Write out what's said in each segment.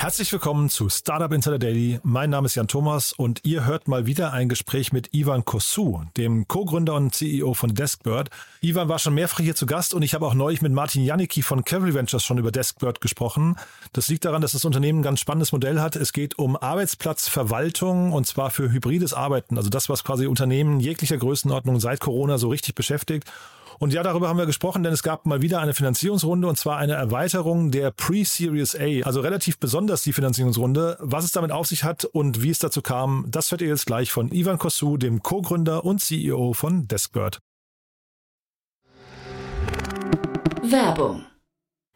Herzlich willkommen zu Startup Insider Daily. Mein Name ist Jan Thomas und ihr hört mal wieder ein Gespräch mit Ivan Kosu, dem Co-Gründer und CEO von Deskbird. Ivan war schon mehrfach hier zu Gast und ich habe auch neulich mit Martin Janicki von Cavalry Ventures schon über Deskbird gesprochen. Das liegt daran, dass das Unternehmen ein ganz spannendes Modell hat. Es geht um Arbeitsplatzverwaltung und zwar für hybrides Arbeiten, also das, was quasi Unternehmen jeglicher Größenordnung seit Corona so richtig beschäftigt. Und ja, darüber haben wir gesprochen, denn es gab mal wieder eine Finanzierungsrunde und zwar eine Erweiterung der Pre-Series A, also relativ besonders die Finanzierungsrunde. Was es damit auf sich hat und wie es dazu kam, das hört ihr jetzt gleich von Ivan Kosu, dem Co-Gründer und CEO von Deskbird. Werbung.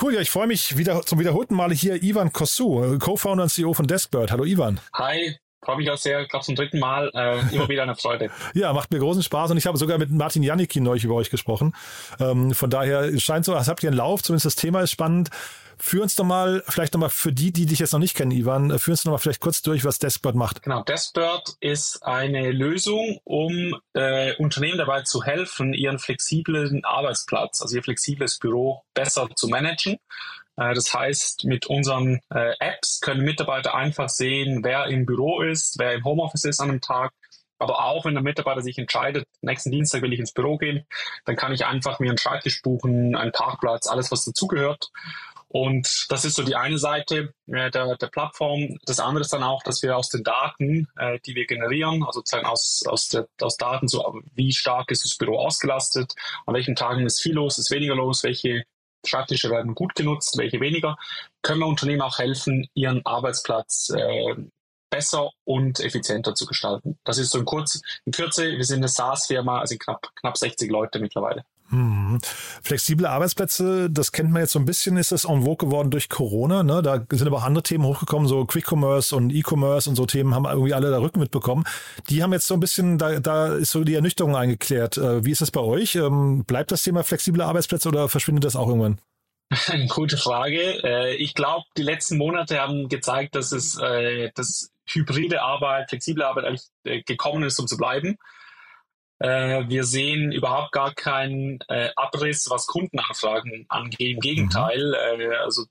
Cool, ja, ich freue mich wieder zum wiederholten Male hier Ivan Kosu, Co-Founder und CEO von Deskbird. Hallo Ivan. Hi, freue mich auch sehr, glaube zum dritten Mal, äh, immer wieder eine Freude. ja, macht mir großen Spaß und ich habe sogar mit Martin Janicki neulich über euch gesprochen. Ähm, von daher es scheint so, als habt ihr einen Lauf, zumindest das Thema ist spannend. Führ uns doch mal, vielleicht nochmal für die, die dich jetzt noch nicht kennen, Ivan, führ uns doch mal vielleicht kurz durch, was Deskbird macht. Genau, Deskbird ist eine Lösung, um äh, Unternehmen dabei zu helfen, ihren flexiblen Arbeitsplatz, also ihr flexibles Büro besser zu managen. Äh, das heißt, mit unseren äh, Apps können Mitarbeiter einfach sehen, wer im Büro ist, wer im Homeoffice ist an einem Tag. Aber auch wenn der Mitarbeiter sich entscheidet, nächsten Dienstag will ich ins Büro gehen, dann kann ich einfach mir einen Schreibtisch buchen, einen Parkplatz, alles was dazugehört. Und das ist so die eine Seite äh, der, der Plattform. Das andere ist dann auch, dass wir aus den Daten, äh, die wir generieren, also sozusagen aus, aus, der, aus Daten, so wie stark ist das Büro ausgelastet, an welchen Tagen ist viel los, ist weniger los, welche Schreibtische werden gut genutzt, welche weniger, können wir Unternehmen auch helfen, ihren Arbeitsplatz äh, besser und effizienter zu gestalten. Das ist so in, kurz, in Kürze, wir sind eine SaaS-Firma, also knapp, knapp 60 Leute mittlerweile. Hm. Flexible Arbeitsplätze, das kennt man jetzt so ein bisschen, ist das en vogue geworden durch Corona. Ne? Da sind aber auch andere Themen hochgekommen, so Quick Commerce und E-Commerce und so Themen haben irgendwie alle da Rücken mitbekommen. Die haben jetzt so ein bisschen, da, da ist so die Ernüchterung eingeklärt. Äh, wie ist das bei euch? Ähm, bleibt das Thema flexible Arbeitsplätze oder verschwindet das auch irgendwann? Gute Frage. Äh, ich glaube, die letzten Monate haben gezeigt, dass es äh, dass hybride Arbeit, flexible Arbeit eigentlich gekommen ist, um zu bleiben. Äh, wir sehen überhaupt gar keinen äh, Abriss, was Kundenanfragen angeht. Im Gegenteil, mhm. äh, also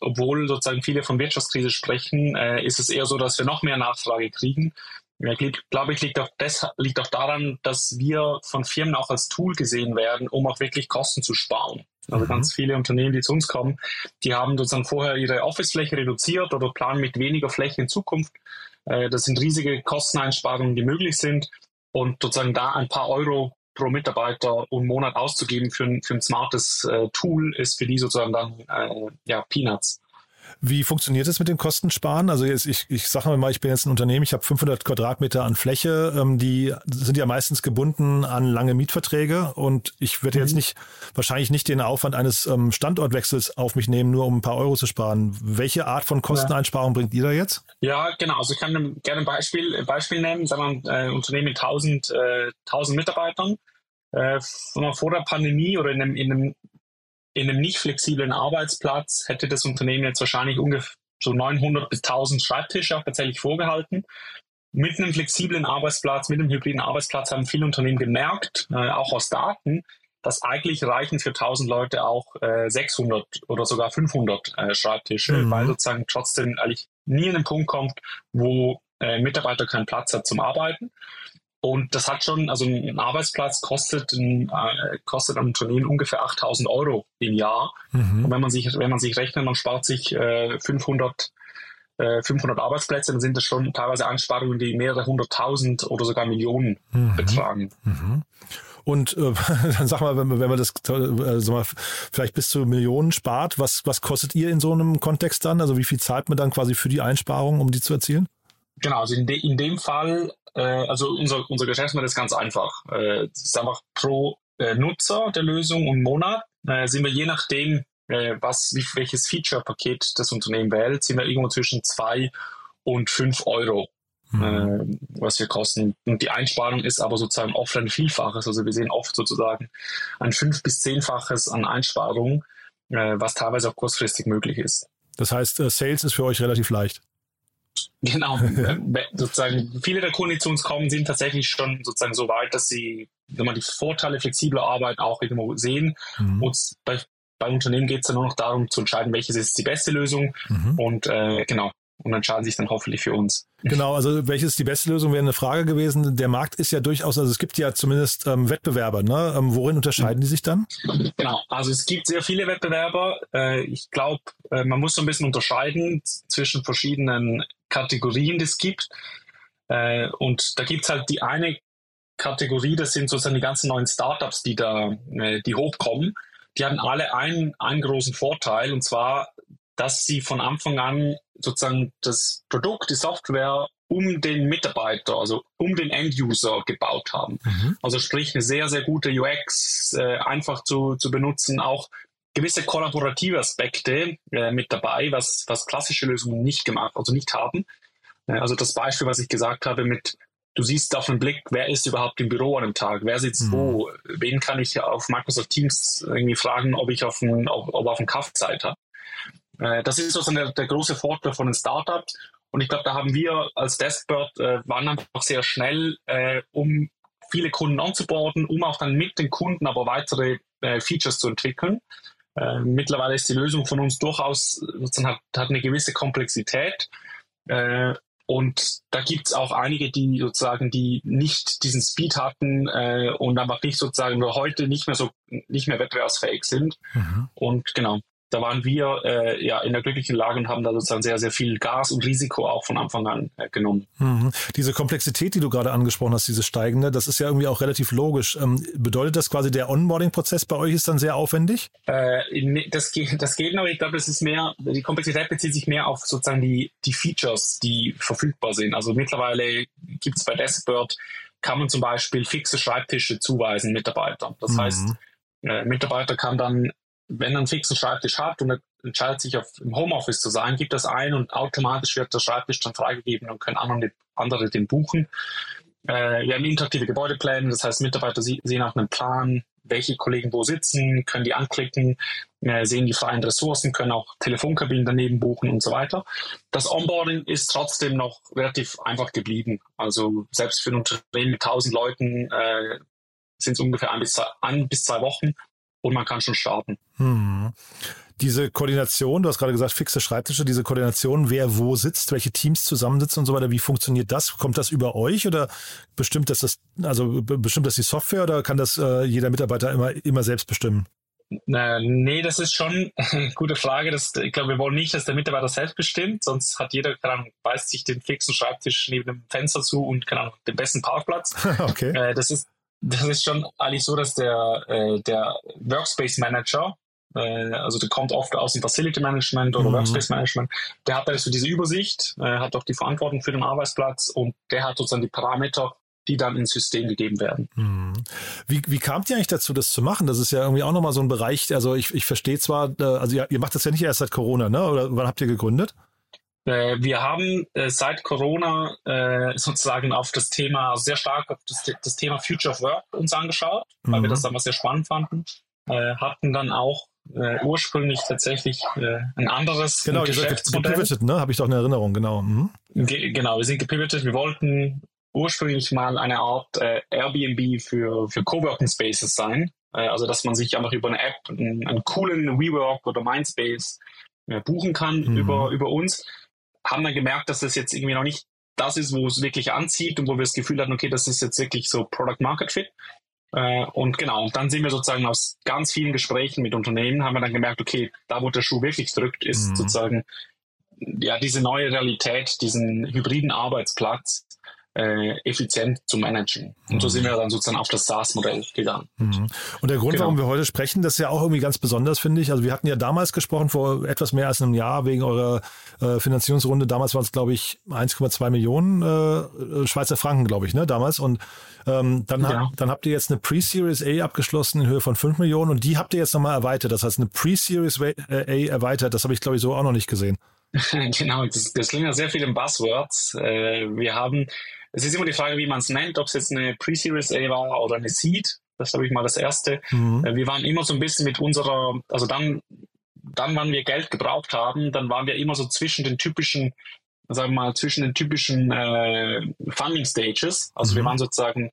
obwohl sozusagen viele von Wirtschaftskrise sprechen, äh, ist es eher so, dass wir noch mehr Nachfrage kriegen. Ich glaube, ich liegt auch, das, liegt auch daran, dass wir von Firmen auch als Tool gesehen werden, um auch wirklich Kosten zu sparen. Also mhm. ganz viele Unternehmen, die zu uns kommen, die haben sozusagen vorher ihre Office-Fläche reduziert oder planen mit weniger Fläche in Zukunft. Äh, das sind riesige Kosteneinsparungen, die möglich sind. Und sozusagen da ein paar Euro pro Mitarbeiter und Monat auszugeben für ein, für ein smartes äh, Tool ist für die sozusagen dann äh, ja, Peanuts. Wie funktioniert es mit dem Kostensparen? Also jetzt, ich, ich sage mal, ich bin jetzt ein Unternehmen, ich habe 500 Quadratmeter an Fläche, ähm, die sind ja meistens gebunden an lange Mietverträge und ich würde mhm. jetzt nicht, wahrscheinlich nicht den Aufwand eines ähm, Standortwechsels auf mich nehmen, nur um ein paar Euro zu sparen. Welche Art von Kosteneinsparung ja. bringt ihr da jetzt? Ja, genau. Also ich kann gerne ein Beispiel, Beispiel nehmen. Sagen wir ein äh, Unternehmen mit 1000, äh, 1000 Mitarbeitern. Äh, vor der Pandemie oder in einem, in einem in einem nicht flexiblen Arbeitsplatz hätte das Unternehmen jetzt wahrscheinlich ungefähr so 900 bis 1000 Schreibtische auch tatsächlich vorgehalten. Mit einem flexiblen Arbeitsplatz, mit einem hybriden Arbeitsplatz haben viele Unternehmen gemerkt, äh, auch aus Daten, dass eigentlich reichen für 1000 Leute auch äh, 600 oder sogar 500 äh, Schreibtische, mhm. weil sozusagen trotzdem eigentlich nie an den Punkt kommt, wo äh, Mitarbeiter keinen Platz hat zum Arbeiten. Und das hat schon, also ein Arbeitsplatz kostet ein, äh, kostet ein Unternehmen ungefähr 8000 Euro im Jahr. Mhm. Und wenn man sich, wenn man sich rechnet, man spart sich äh, 500, äh, 500 Arbeitsplätze, dann sind das schon teilweise Einsparungen, die mehrere hunderttausend oder sogar Millionen mhm. betragen. Mhm. Und äh, dann sag mal, wenn, wenn man das äh, sag mal, vielleicht bis zu Millionen spart, was, was kostet ihr in so einem Kontext dann? Also wie viel zahlt man dann quasi für die Einsparung, um die zu erzielen? Genau, also in, de, in dem Fall, also unser, unser Geschäftsmodell ist ganz einfach. Äh, es ist einfach pro äh, Nutzer der Lösung und Monat äh, sind wir je nachdem, äh, was, welches Feature-Paket das Unternehmen wählt, sind wir irgendwo zwischen zwei und fünf Euro, mhm. äh, was wir kosten. Und die Einsparung ist aber sozusagen oft ein Vielfaches. Also wir sehen oft sozusagen ein fünf- bis zehnfaches an Einsparungen, äh, was teilweise auch kurzfristig möglich ist. Das heißt, äh, Sales ist für euch relativ leicht. Genau, sozusagen viele der Kunden, die zu uns kommen, sind tatsächlich schon sozusagen so weit, dass sie wenn man die Vorteile flexibler Arbeit auch irgendwo sehen. Mhm. Und bei, bei Unternehmen geht es dann nur noch darum zu entscheiden, welches ist die beste Lösung. Mhm. Und äh, genau, und entscheiden sich dann hoffentlich für uns. Genau, also welches ist die beste Lösung, wäre eine Frage gewesen. Der Markt ist ja durchaus, also es gibt ja zumindest ähm, Wettbewerber, ne? Ähm, worin unterscheiden die sich dann? Genau, also es gibt sehr viele Wettbewerber. Äh, ich glaube, äh, man muss so ein bisschen unterscheiden zwischen verschiedenen Kategorien, es gibt. Äh, und da gibt es halt die eine Kategorie, das sind sozusagen die ganzen neuen Startups, die da, äh, die hochkommen. Die haben alle einen, einen großen Vorteil, und zwar, dass sie von Anfang an sozusagen das Produkt, die Software um den Mitarbeiter, also um den End-User gebaut haben. Mhm. Also sprich eine sehr, sehr gute UX, äh, einfach zu, zu benutzen, auch gewisse kollaborative Aspekte äh, mit dabei, was, was klassische Lösungen nicht gemacht, also nicht haben. Äh, also das Beispiel, was ich gesagt habe mit du siehst auf den Blick, wer ist überhaupt im Büro an einem Tag, wer sitzt mhm. wo, wen kann ich auf Microsoft Teams irgendwie fragen, ob ich auf einen, ob, ob auf einen Zeit habe. Äh, das ist sozusagen der, der große Vorteil von den Startups. Und ich glaube, da haben wir als Deskbird äh, waren einfach sehr schnell, äh, um viele Kunden anzuborden, um auch dann mit den Kunden aber weitere Features zu entwickeln. Äh, mittlerweile ist die Lösung von uns durchaus, hat, hat eine gewisse Komplexität. Äh, und da gibt es auch einige, die sozusagen, die nicht diesen Speed hatten äh, und einfach nicht sozusagen nur heute nicht mehr so nicht mehr wettbewerbsfähig sind. Mhm. Und genau, da waren wir äh, ja in der glücklichen Lage und haben da sozusagen sehr, sehr viel Gas und Risiko auch von Anfang an äh, genommen. Mhm. Diese Komplexität, die du gerade angesprochen hast, diese steigende, das ist ja irgendwie auch relativ logisch. Ähm, bedeutet das quasi, der Onboarding-Prozess bei euch ist dann sehr aufwendig? Äh, das, geht, das geht noch. Ich glaube, das ist mehr, die Komplexität bezieht sich mehr auf sozusagen die, die Features, die verfügbar sind. Also mittlerweile gibt es bei Deskbird, kann man zum Beispiel fixe Schreibtische zuweisen Mitarbeitern. Das mhm. heißt, äh, Mitarbeiter kann dann wenn er einen fixen Schreibtisch hat und entscheidet sich, auf, im Homeoffice zu sein, gibt das ein und automatisch wird der Schreibtisch dann freigegeben und können andere, andere den buchen. Äh, wir haben interaktive Gebäudepläne, das heißt, Mitarbeiter sehen auch einen Plan, welche Kollegen wo sitzen, können die anklicken, äh, sehen die freien Ressourcen, können auch Telefonkabinen daneben buchen und so weiter. Das Onboarding ist trotzdem noch relativ einfach geblieben. Also selbst für ein Unternehmen mit 1000 Leuten äh, sind es ungefähr ein bis, zwei, ein bis zwei Wochen und man kann schon starten. Hm. Diese Koordination, du hast gerade gesagt, fixe Schreibtische, diese Koordination, wer wo sitzt, welche Teams zusammensitzen und so weiter, wie funktioniert das? Kommt das über euch oder bestimmt das, das also bestimmt das die Software oder kann das äh, jeder Mitarbeiter immer, immer selbst bestimmen? Nee, das ist schon eine gute Frage. Das, ich glaube, wir wollen nicht, dass der Mitarbeiter selbst bestimmt, sonst hat jeder, keine Ahnung, beißt sich den fixen Schreibtisch neben dem Fenster zu und keine Ahnung, den besten Parkplatz. okay. Äh, das ist das ist schon eigentlich so, dass der, äh, der Workspace Manager, äh, also der kommt oft aus dem Facility Management oder mhm. Workspace Management, der hat also diese Übersicht, äh, hat auch die Verantwortung für den Arbeitsplatz und der hat sozusagen die Parameter, die dann ins System gegeben werden. Mhm. Wie, wie kamt ihr eigentlich dazu, das zu machen? Das ist ja irgendwie auch nochmal so ein Bereich, also ich, ich verstehe zwar, äh, also ihr, ihr macht das ja nicht erst seit Corona, ne? Oder wann habt ihr gegründet? Äh, wir haben äh, seit Corona äh, sozusagen auf das Thema, sehr stark auf das, das, Thema Future of Work uns angeschaut, mhm. weil wir mhm. das damals sehr spannend fanden. hatten dann auch ursprünglich tatsächlich ein anderes genau, Geschäftsmodell. Gepivotet, ne? Habe ich doch eine Erinnerung, genau. Mhm. Ge genau, wir sind gepivotet. Wir wollten ursprünglich mal eine Art Airbnb für, für Coworking Spaces sein. also, dass man sich einfach über eine App einen, einen coolen WeWork oder Mindspace buchen kann mhm. über, über uns haben dann gemerkt, dass das jetzt irgendwie noch nicht das ist, wo es wirklich anzieht und wo wir das Gefühl hatten, okay, das ist jetzt wirklich so Product Market Fit. Äh, und genau, und dann sind wir sozusagen aus ganz vielen Gesprächen mit Unternehmen, haben wir dann gemerkt, okay, da wo der Schuh wirklich drückt, ist mhm. sozusagen ja diese neue Realität, diesen hybriden Arbeitsplatz, äh, effizient zu managen. Und so mhm. sind wir dann sozusagen auf das SaaS-Modell gegangen. Mhm. Und der Grund, genau. warum wir heute sprechen, das ist ja auch irgendwie ganz besonders, finde ich. Also wir hatten ja damals gesprochen, vor etwas mehr als einem Jahr, wegen eurer äh, Finanzierungsrunde. Damals waren es, glaube ich, 1,2 Millionen äh, Schweizer Franken, glaube ich, ne, damals. Und ähm, dann, ja. hab, dann habt ihr jetzt eine Pre-Series A abgeschlossen in Höhe von 5 Millionen und die habt ihr jetzt nochmal erweitert. Das heißt, eine Pre-Series A erweitert, das habe ich, glaube ich, so auch noch nicht gesehen. genau, das, das klingt ja sehr viel in Buzzwords. Äh, wir haben es ist immer die Frage, wie man es nennt, ob es jetzt eine Pre-Series A war oder eine Seed. Das habe ich mal das erste. Mhm. Äh, wir waren immer so ein bisschen mit unserer, also dann, dann, wann wir Geld gebraucht haben, dann waren wir immer so zwischen den typischen, sagen wir mal, zwischen den typischen äh, Funding Stages. Also mhm. wir waren sozusagen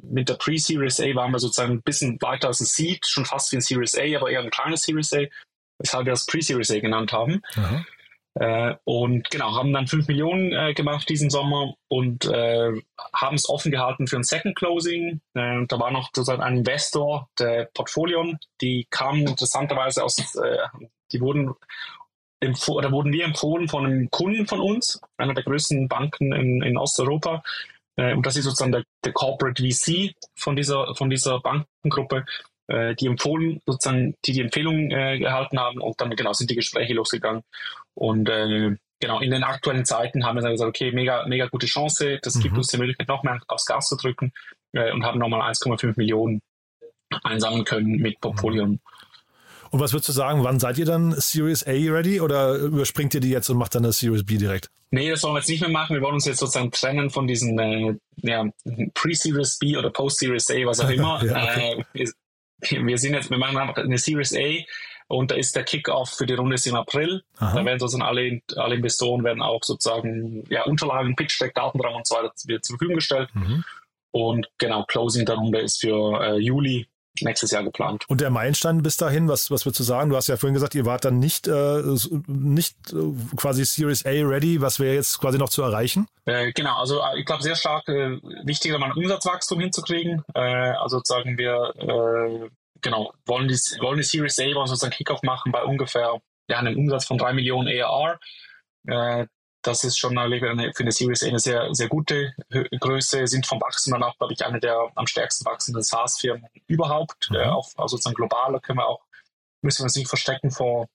mit der Pre-Series A waren wir sozusagen ein bisschen weiter als ein Seed, schon fast wie ein Series A, aber eher ein kleines Series A, weshalb wir das Pre-Series A genannt haben. Mhm. Äh, und genau, haben dann 5 Millionen äh, gemacht diesen Sommer und äh, haben es offen gehalten für ein Second Closing. Äh, da war noch sozusagen ein Investor, der Portfolion, die kamen interessanterweise aus, äh, die wurden oder wurden wir empfohlen von einem Kunden von uns, einer der größten Banken in, in Osteuropa. Äh, und das ist sozusagen der, der Corporate VC von dieser, von dieser Bankengruppe äh, die empfohlen, sozusagen, die die Empfehlung äh, gehalten haben und dann genau sind die Gespräche losgegangen. Und äh, genau, in den aktuellen Zeiten haben wir dann gesagt, okay, mega, mega gute Chance, das mhm. gibt uns die Möglichkeit, noch mehr aufs Gas zu drücken äh, und haben nochmal 1,5 Millionen einsammeln können mit Portfolien. Mhm. Und was würdest du sagen, wann seid ihr dann Series A ready oder überspringt ihr die jetzt und macht dann eine Series B direkt? Nee, das wollen wir jetzt nicht mehr machen. Wir wollen uns jetzt sozusagen trennen von diesen äh, ja, Pre-Series B oder Post-Series A, was auch immer. ja, okay. äh, wir sind jetzt, wir machen eine Series A und da ist der Kickoff für die Runde ist im April. Aha. Da werden sozusagen alle, alle Investoren werden auch sozusagen ja, Unterlagen, Pitch Deck, Datenraum und so weiter wird zur Verfügung gestellt. Mhm. Und genau, Closing der Runde ist für äh, Juli nächstes Jahr geplant. Und der Meilenstein bis dahin, was, was würdest du sagen? Du hast ja vorhin gesagt, ihr wart dann nicht, äh, nicht äh, quasi Series A ready. Was wäre jetzt quasi noch zu erreichen? Äh, genau, also äh, ich glaube sehr stark äh, wichtiger, mal ein Umsatzwachstum hinzukriegen. Äh, also sagen wir, äh, genau, wollen die, wollen die Series A, wollen sozusagen Kickoff machen bei ungefähr ja, einem Umsatz von drei Millionen ARR. Das ist schon eine, für eine Series A eine sehr, sehr gute Größe, sind vom Wachstum dann auch, glaube ich, eine der am stärksten wachsenden SaaS-Firmen überhaupt. Mhm. Äh, auch, also sozusagen global, da können wir auch, müssen wir uns nicht verstecken vor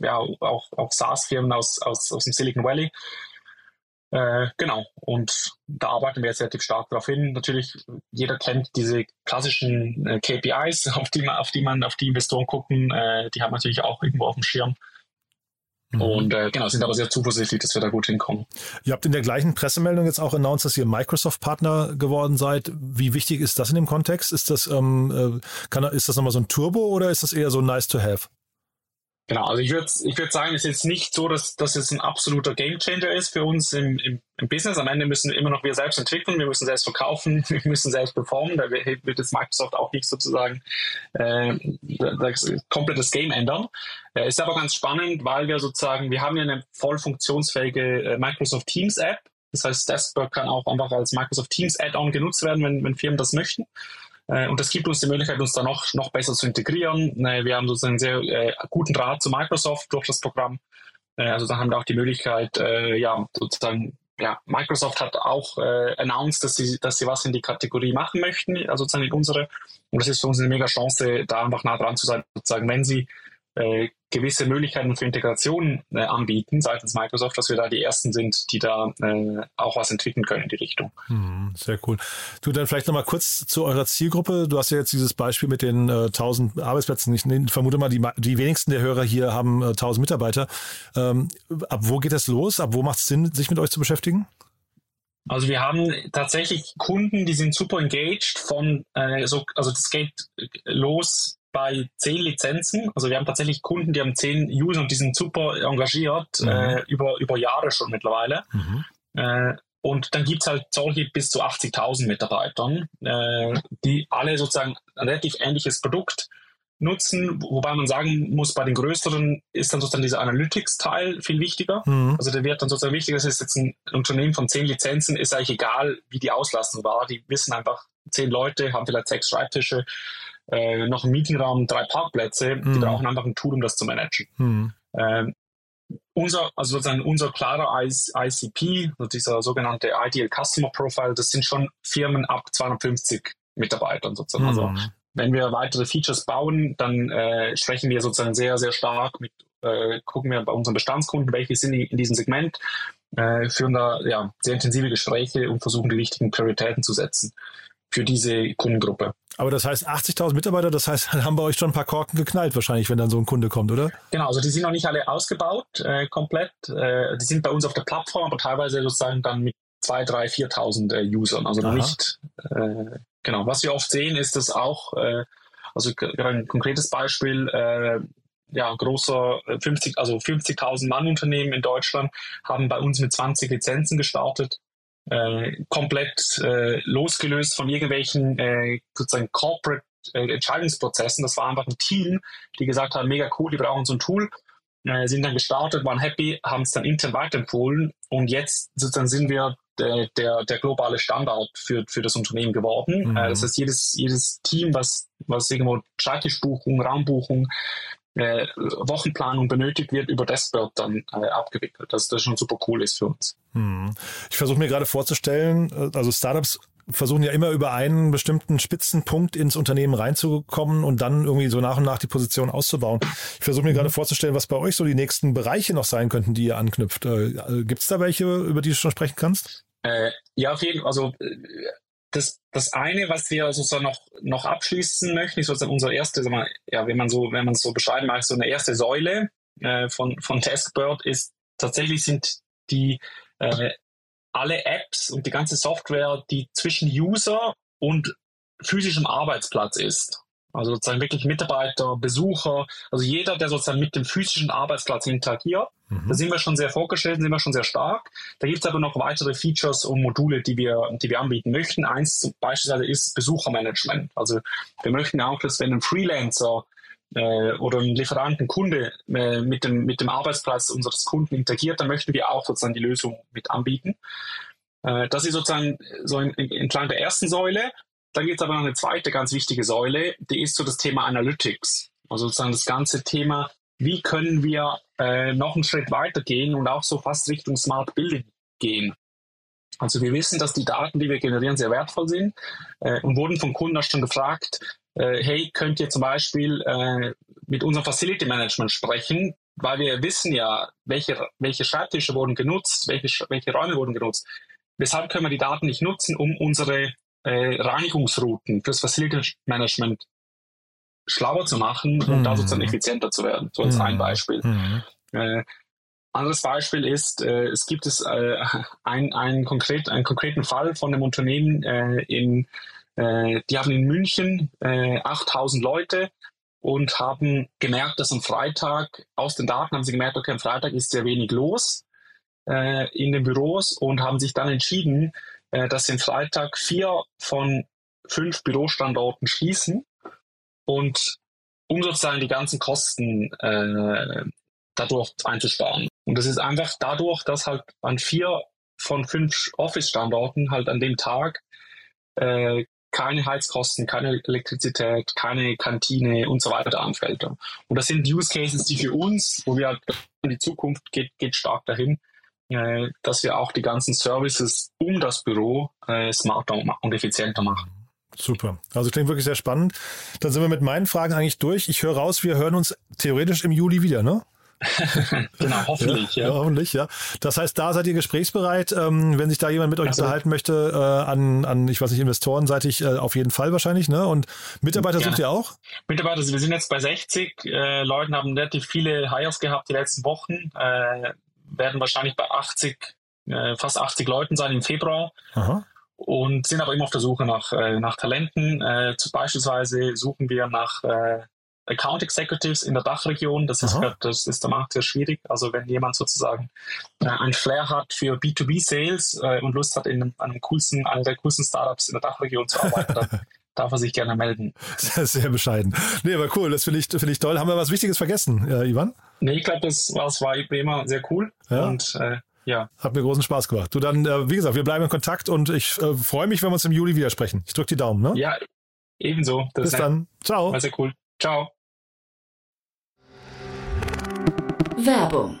ja, auch, auch SaaS-Firmen aus, aus, aus dem Silicon Valley. Äh, genau, und da arbeiten wir jetzt relativ stark darauf hin. Natürlich, jeder kennt diese klassischen äh, KPIs, auf die man, auf die man, auf die Investoren gucken, äh, die haben natürlich auch irgendwo auf dem Schirm. Mhm. Und äh, genau, sind aber sehr zuversichtlich, dass wir da gut hinkommen. Ihr habt in der gleichen Pressemeldung jetzt auch announced, dass ihr Microsoft-Partner geworden seid. Wie wichtig ist das in dem Kontext? Ist das, ähm, äh, kann, ist das nochmal so ein Turbo oder ist das eher so nice to have? Genau, also ich würde ich würd sagen, es ist jetzt nicht so, dass, dass es ein absoluter Gamechanger ist für uns im, im, im Business. Am Ende müssen immer noch wir selbst entwickeln, wir müssen selbst verkaufen, wir müssen selbst performen. Da wird jetzt Microsoft auch nicht sozusagen äh, das komplettes Game ändern. Äh, ist aber ganz spannend, weil wir sozusagen, wir haben ja eine voll funktionsfähige äh, Microsoft Teams App. Das heißt, Deskberg kann auch einfach als Microsoft Teams Add-on genutzt werden, wenn, wenn Firmen das möchten. Äh, und das gibt uns die Möglichkeit, uns da noch, noch besser zu integrieren. Äh, wir haben sozusagen einen sehr äh, guten Draht zu Microsoft durch das Programm. Also da haben wir auch die Möglichkeit, ja, sozusagen, ja, Microsoft hat auch äh, announced, dass sie, dass sie was in die Kategorie machen möchten, also sozusagen in unsere. Und das ist für uns eine mega Chance, da einfach nah dran zu sein, sozusagen, wenn sie äh, gewisse Möglichkeiten für Integration äh, anbieten seitens Microsoft, dass wir da die ersten sind, die da äh, auch was entwickeln können in die Richtung. Hm, sehr cool. Du dann vielleicht nochmal kurz zu eurer Zielgruppe. Du hast ja jetzt dieses Beispiel mit den äh, 1000 Arbeitsplätzen. Ich vermute mal, die, die wenigsten der Hörer hier haben äh, 1000 Mitarbeiter. Ähm, ab wo geht das los? Ab wo macht es Sinn, sich mit euch zu beschäftigen? Also wir haben tatsächlich Kunden, die sind super engaged von, äh, so, also das geht los bei zehn Lizenzen. Also wir haben tatsächlich Kunden, die haben zehn User und die sind super engagiert, mhm. äh, über, über Jahre schon mittlerweile. Mhm. Äh, und dann gibt es halt solche bis zu 80.000 Mitarbeitern, äh, die alle sozusagen ein relativ ähnliches Produkt nutzen, wobei man sagen muss, bei den größeren ist dann sozusagen dieser Analytics-Teil viel wichtiger. Mhm. Also der wird dann sozusagen wichtiger, es ist jetzt ein Unternehmen von zehn Lizenzen, ist eigentlich egal, wie die Auslastung war. Die wissen einfach, zehn Leute haben vielleicht sechs Schreibtische, äh, noch einen Meetingraum, drei Parkplätze. Mhm. Die brauchen einfach ein Tool, um das zu managen. Mhm. Ähm, unser, also sozusagen unser klarer ICP, also dieser sogenannte Ideal Customer Profile, das sind schon Firmen ab 250 Mitarbeitern sozusagen. Also mhm. Also wenn wir weitere Features bauen, dann äh, sprechen wir sozusagen sehr, sehr stark mit, äh, gucken wir bei unseren Bestandskunden, welche sind in diesem Segment, äh, führen da ja, sehr intensive Gespräche und versuchen die richtigen Prioritäten zu setzen für diese Kundengruppe. Aber das heißt 80.000 Mitarbeiter, das heißt, haben bei euch schon ein paar Korken geknallt wahrscheinlich, wenn dann so ein Kunde kommt, oder? Genau, also die sind noch nicht alle ausgebaut äh, komplett. Äh, die sind bei uns auf der Plattform, aber teilweise sozusagen dann mit 2.000, 3.000, 4.000 äh, Usern. Also noch nicht, äh, genau. Was wir oft sehen, ist, dass auch, äh, also ein konkretes Beispiel, äh, ja, großer 50, äh, also 50.000 Mann Unternehmen in Deutschland haben bei uns mit 20 Lizenzen gestartet äh, komplett äh, losgelöst von irgendwelchen äh, sozusagen Corporate äh, Entscheidungsprozessen. Das war einfach ein Team, die gesagt haben, mega cool, die brauchen so ein Tool. Äh, sind dann gestartet, waren happy, haben es dann intern weiterempfohlen und jetzt sozusagen sind wir der, der, der globale Standard für, für das Unternehmen geworden. Mhm. Äh, das heißt, jedes, jedes Team, was, was irgendwo Schreibtischbuchung, Raumbuchung, äh, Wochenplanung benötigt wird, über Deskbird dann äh, abgewickelt. Dass das schon super cool ist für uns. Hm. Ich versuche mir gerade vorzustellen, äh, also Startups versuchen ja immer über einen bestimmten Spitzenpunkt ins Unternehmen reinzukommen und dann irgendwie so nach und nach die Position auszubauen. Ich versuche mir gerade vorzustellen, was bei euch so die nächsten Bereiche noch sein könnten, die ihr anknüpft. Äh, Gibt es da welche, über die du schon sprechen kannst? Äh, ja, auf jeden Fall. Also das, das eine, was wir sozusagen noch, noch abschließen möchten, ist sozusagen unsere erste, sagen wir, ja, wenn man so, wenn man es so beschreiben mag, so eine erste Säule äh, von, von Taskbird ist tatsächlich sind die äh, alle Apps und die ganze Software, die zwischen User und physischem Arbeitsplatz ist. Also sozusagen wirklich Mitarbeiter, Besucher, also jeder, der sozusagen mit dem physischen Arbeitsplatz interagiert. Mhm. Da sind wir schon sehr vorgestellt, sind wir schon sehr stark. Da gibt es aber noch weitere Features und Module, die wir, die wir anbieten möchten. Eins beispielsweise ist Besuchermanagement. Also wir möchten auch, dass wenn ein Freelancer äh, oder ein Lieferant, ein Kunde äh, mit, dem, mit dem Arbeitsplatz unseres Kunden interagiert, dann möchten wir auch sozusagen die Lösung mit anbieten. Äh, das ist sozusagen so entlang der ersten Säule. Dann gibt es aber noch eine zweite ganz wichtige Säule, die ist so das Thema Analytics. Also sozusagen das ganze Thema, wie können wir äh, noch einen Schritt weiter gehen und auch so fast Richtung Smart Building gehen. Also wir wissen, dass die Daten, die wir generieren, sehr wertvoll sind äh, und wurden von Kunden auch schon gefragt, äh, hey, könnt ihr zum Beispiel äh, mit unserem Facility Management sprechen, weil wir wissen ja, welche, welche Schreibtische wurden genutzt, welche, welche Räume wurden genutzt. Weshalb können wir die Daten nicht nutzen, um unsere äh, Reinigungsrouten fürs Facility Management schlauer zu machen und da sozusagen mhm. effizienter zu werden. So als mhm. ein Beispiel. Mhm. Äh, anderes Beispiel ist, äh, es gibt es äh, ein, ein konkret, einen konkreten Fall von einem Unternehmen äh, in, äh, die haben in München äh, 8000 Leute und haben gemerkt, dass am Freitag aus den Daten haben sie gemerkt, okay, am Freitag ist sehr wenig los äh, in den Büros und haben sich dann entschieden, dass sie am Freitag vier von fünf Bürostandorten schließen und um sozusagen die ganzen Kosten äh, dadurch einzusparen. Und das ist einfach dadurch, dass halt an vier von fünf Office-Standorten halt an dem Tag äh, keine Heizkosten, keine Elektrizität, keine Kantine und so weiter anfällt. Und das sind Use Cases, die für uns, wo wir halt in die Zukunft geht, geht stark dahin, äh, dass wir auch die ganzen Services um das Büro äh, smarter und effizienter machen. Super. Also klingt wirklich sehr spannend. Dann sind wir mit meinen Fragen eigentlich durch. Ich höre raus, wir hören uns theoretisch im Juli wieder, ne? genau, hoffentlich, ja, ja. ja, Hoffentlich, ja. Das heißt, da seid ihr gesprächsbereit. Ähm, wenn sich da jemand mit euch also, unterhalten möchte, äh, an, an, ich weiß nicht, Investorenseitig äh, auf jeden Fall wahrscheinlich, ne? Und Mitarbeiter sucht ihr auch? Mitarbeiter, wir sind jetzt bei 60 äh, Leuten, haben relativ viele Hires gehabt die letzten Wochen, äh, werden wahrscheinlich bei 80, äh, fast 80 Leuten sein im Februar. Aha und sind aber immer auf der Suche nach, äh, nach Talenten. Äh, zu, beispielsweise suchen wir nach äh, Account Executives in der Dachregion. Das ist, grad, das ist der Markt sehr schwierig. Also wenn jemand sozusagen äh, ein Flair hat für B2B Sales äh, und Lust hat, in einem, coolsten, einer der coolsten Startups in der Dachregion zu arbeiten, dann darf er sich gerne melden. Sehr, sehr bescheiden. Nee, aber cool, das finde ich, finde ich toll. Haben wir was Wichtiges vergessen, äh, Ivan? Nee, ich glaube, das, das war wie immer sehr cool. Ja. Und äh, ja. Hat mir großen Spaß gemacht. Du dann, äh, wie gesagt, wir bleiben in Kontakt und ich äh, freue mich, wenn wir uns im Juli wieder sprechen. Ich drücke die Daumen, ne? Ja, ebenso. Das Bis dann. Ciao. War sehr cool. Ciao. Werbung.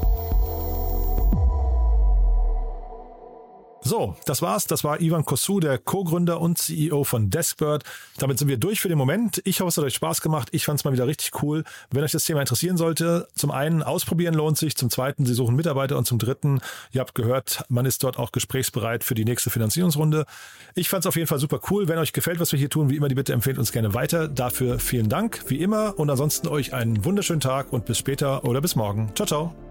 So, das war's. Das war Ivan Kosu, der Co-Gründer und CEO von Deskbird. Damit sind wir durch für den Moment. Ich hoffe, es hat euch Spaß gemacht. Ich fand es mal wieder richtig cool. Wenn euch das Thema interessieren sollte, zum einen ausprobieren lohnt sich, zum zweiten, sie suchen Mitarbeiter und zum dritten, ihr habt gehört, man ist dort auch gesprächsbereit für die nächste Finanzierungsrunde. Ich fand es auf jeden Fall super cool. Wenn euch gefällt, was wir hier tun, wie immer, die Bitte empfehlt uns gerne weiter. Dafür vielen Dank, wie immer. Und ansonsten euch einen wunderschönen Tag und bis später oder bis morgen. Ciao, ciao.